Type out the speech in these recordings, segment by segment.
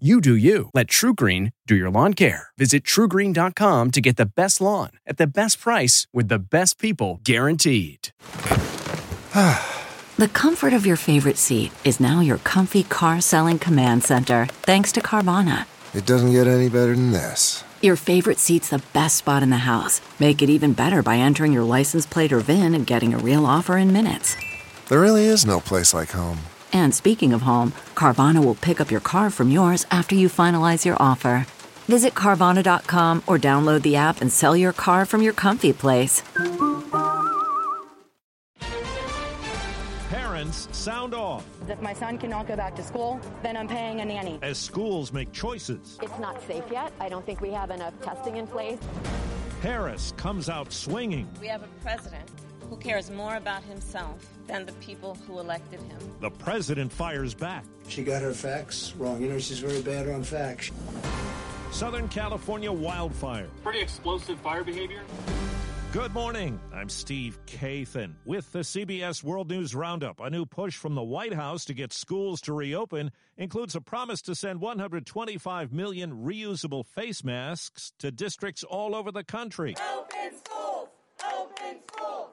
You do you. Let TruGreen do your lawn care. Visit trugreen.com to get the best lawn at the best price with the best people guaranteed. The comfort of your favorite seat is now your comfy car selling command center, thanks to Carvana. It doesn't get any better than this. Your favorite seat's the best spot in the house. Make it even better by entering your license plate or VIN and getting a real offer in minutes. There really is no place like home. And speaking of home, Carvana will pick up your car from yours after you finalize your offer. Visit Carvana.com or download the app and sell your car from your comfy place. Parents, sound off If my son cannot go back to school, then I'm paying a nanny. as schools make choices. It's not safe yet. I don't think we have enough testing in place. Harris comes out swinging. We have a president who cares more about himself than the people who elected him. The president fires back. She got her facts wrong. You know, she's very bad on facts. Southern California wildfire. Pretty explosive fire behavior. Good morning. I'm Steve Kathan with the CBS World News Roundup. A new push from the White House to get schools to reopen includes a promise to send 125 million reusable face masks to districts all over the country. Open schools!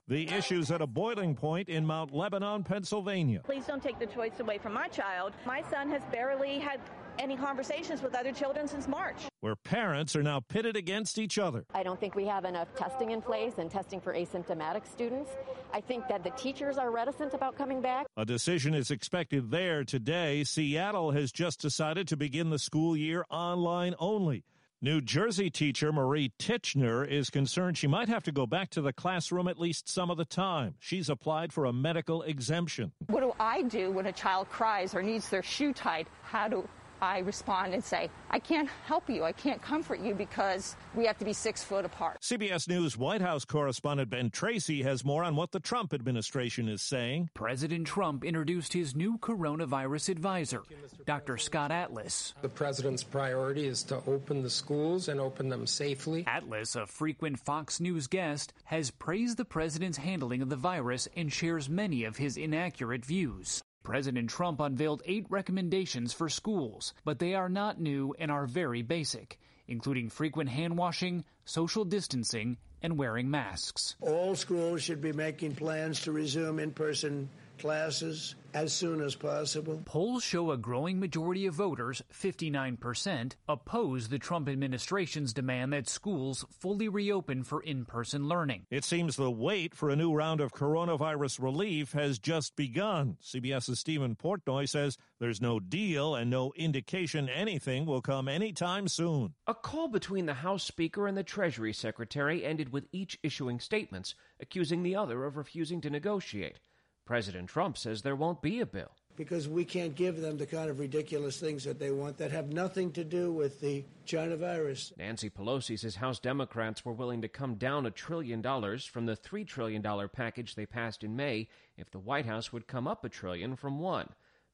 Open schools! The issue's at a boiling point in Mount Lebanon, Pennsylvania. Please don't take the choice away from my child. My son has barely had any conversations with other children since March. where parents are now pitted against each other. I don't think we have enough testing in place and testing for asymptomatic students. I think that the teachers are reticent about coming back. A decision is expected there today. Seattle has just decided to begin the school year online only. New Jersey teacher Marie Titchner is concerned she might have to go back to the classroom at least some of the time. She's applied for a medical exemption. What do I do when a child cries or needs their shoe tied? How do I respond and say, I can't help you, I can't comfort you because we have to be six foot apart? CBS News White House correspondent Ben Tracy has more on what the Trump administration is saying. President Trump introduced his new coronavirus advisor, Dr. Scott Atlas. The president's priority is to open the schools and open them safely. Atlas, a frequent Fox News guest, has praised the president's handling of the virus and shares many of his inaccurate views. President Trump unveiled eight recommendations for schools, but they are not new and are very basic, including frequent hand washing, social distancing, and wearing masks. All schools should be making plans to resume in person classes as soon as possible. Polls show a growing majority of voters, 59%, oppose the Trump administration's demand that schools fully reopen for in person learning. It seems the wait for a new round of coronavirus relief has just begun. CBS's Stephen Portnoy says there's no deal and no indication anything will come anytime soon. A call between the House Speaker and the Treasury Secretary ended with each issuing statements, accusing the other of refusing to negotiate. President Trump says there won't be a bill. Because we can't give them the kind of ridiculous things that they want that have nothing to do with the China virus. Nancy Pelosi says House Democrats were willing to come down a trillion dollars from the $3 trillion package they passed in May if the White House would come up a trillion from one.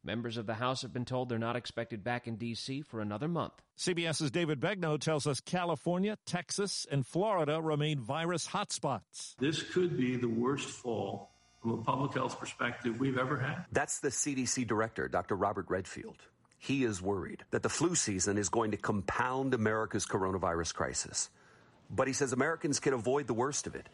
Members of the House have been told they're not expected back in D.C. for another month. CBS's David Begnaud tells us California, Texas, and Florida remain virus hotspots. This could be the worst fall from a public health perspective we've ever had. That's the CDC director, Dr. Robert Redfield. He is worried that the flu season is going to compound America's coronavirus crisis. But he says Americans can avoid the worst of it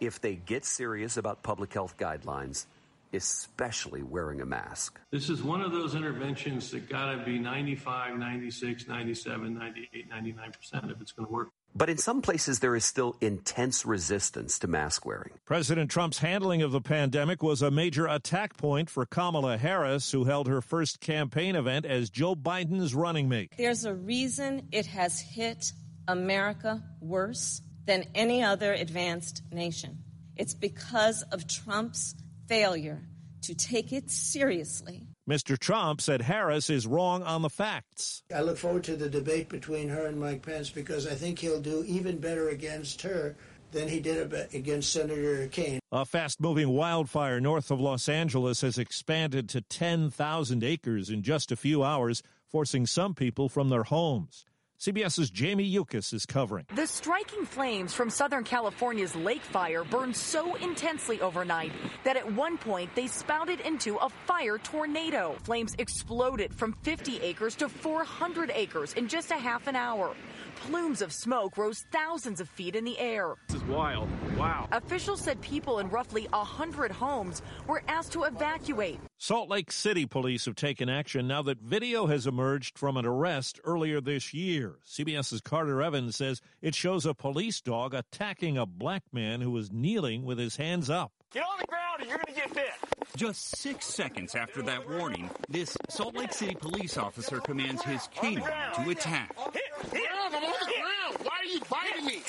if they get serious about public health guidelines, especially wearing a mask. This is one of those interventions that got to be 95, 96, 97, 98, 99% if it's going to work. But in some places, there is still intense resistance to mask wearing. President Trump's handling of the pandemic was a major attack point for Kamala Harris, who held her first campaign event as Joe Biden's running mate. There's a reason it has hit America worse than any other advanced nation. It's because of Trump's failure to take it seriously. Mr. Trump said Harris is wrong on the facts. I look forward to the debate between her and Mike Pence because I think he'll do even better against her than he did against Senator Kaine. A fast moving wildfire north of Los Angeles has expanded to 10,000 acres in just a few hours, forcing some people from their homes. CBS's Jamie Yuccas is covering. The striking flames from Southern California's lake fire burned so intensely overnight that at one point they spouted into a fire tornado. Flames exploded from 50 acres to 400 acres in just a half an hour. Plumes of smoke rose thousands of feet in the air. This is wild. Wow. Officials said people in roughly 100 homes were asked to evacuate. Salt Lake City police have taken action now that video has emerged from an arrest earlier this year. CBS's Carter Evans says it shows a police dog attacking a black man who was kneeling with his hands up. Get on the ground or you're going to get bit. Just six seconds after that warning, this Salt Lake City police officer commands his canine to attack. Hit, hit, I'm on the ground. Why are you biting me?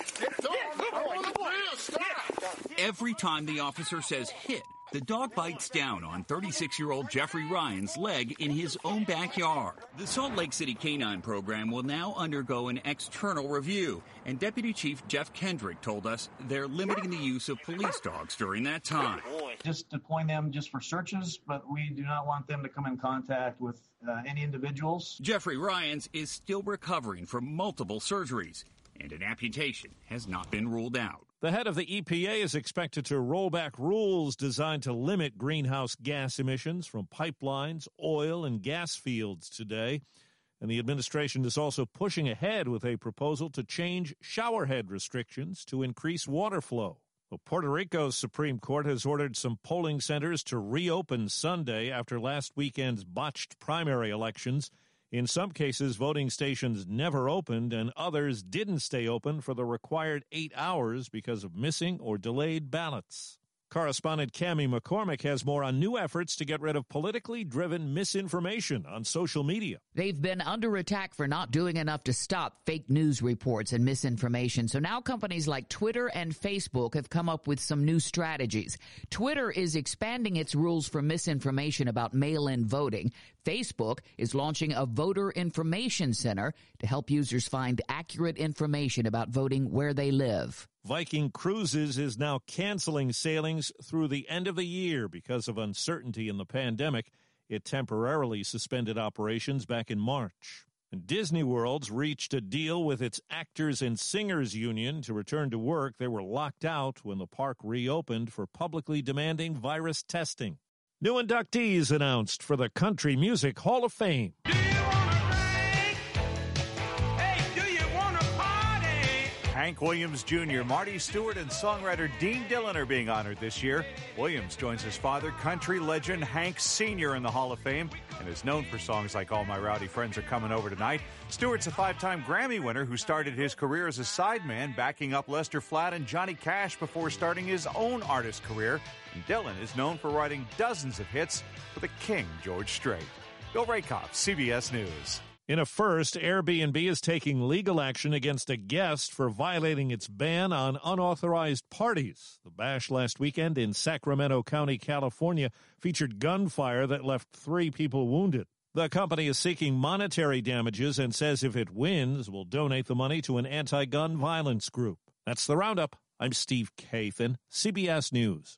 I'm on the ground. Stop. Every time the officer says hit, the dog bites down on 36 year old Jeffrey Ryan's leg in his own backyard. The Salt Lake City Canine Program will now undergo an external review, and Deputy Chief Jeff Kendrick told us they're limiting the use of police dogs during that time. Just deploying them just for searches, but we do not want them to come in contact with uh, any individuals. Jeffrey Ryans is still recovering from multiple surgeries, and an amputation has not been ruled out. The head of the EPA is expected to roll back rules designed to limit greenhouse gas emissions from pipelines, oil, and gas fields today. And the administration is also pushing ahead with a proposal to change showerhead restrictions to increase water flow. Well, Puerto Rico's Supreme Court has ordered some polling centers to reopen Sunday after last weekend's botched primary elections. In some cases, voting stations never opened, and others didn't stay open for the required eight hours because of missing or delayed ballots. Correspondent Cami McCormick has more on new efforts to get rid of politically driven misinformation on social media. They've been under attack for not doing enough to stop fake news reports and misinformation. So now companies like Twitter and Facebook have come up with some new strategies. Twitter is expanding its rules for misinformation about mail in voting. Facebook is launching a voter information center to help users find accurate information about voting where they live. Viking Cruises is now canceling sailings through the end of the year because of uncertainty in the pandemic. It temporarily suspended operations back in March. Disney World's reached a deal with its Actors and Singers Union to return to work. They were locked out when the park reopened for publicly demanding virus testing. New inductees announced for the Country Music Hall of Fame. Hank Williams Jr., Marty Stuart, and songwriter Dean Dillon are being honored this year. Williams joins his father, country legend Hank Sr., in the Hall of Fame and is known for songs like All My Rowdy Friends Are Coming Over Tonight. Stuart's a five time Grammy winner who started his career as a sideman, backing up Lester Flatt and Johnny Cash before starting his own artist career. And Dillon is known for writing dozens of hits for the King George Strait. Bill Rehkopf, CBS News. In a first, Airbnb is taking legal action against a guest for violating its ban on unauthorized parties. The bash last weekend in Sacramento County, California, featured gunfire that left three people wounded. The company is seeking monetary damages and says if it wins, will donate the money to an anti gun violence group. That's the roundup. I'm Steve Kathan, CBS News.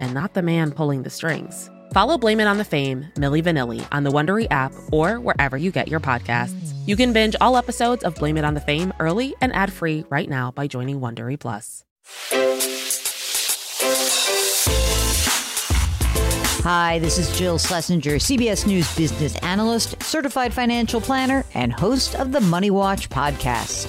and not the man pulling the strings? Follow Blame It on the Fame, Milli Vanilli, on the Wondery app or wherever you get your podcasts. You can binge all episodes of Blame It on the Fame early and ad-free right now by joining Wondery Plus. Hi, this is Jill Schlesinger, CBS News business analyst, certified financial planner, and host of the Money Watch podcast.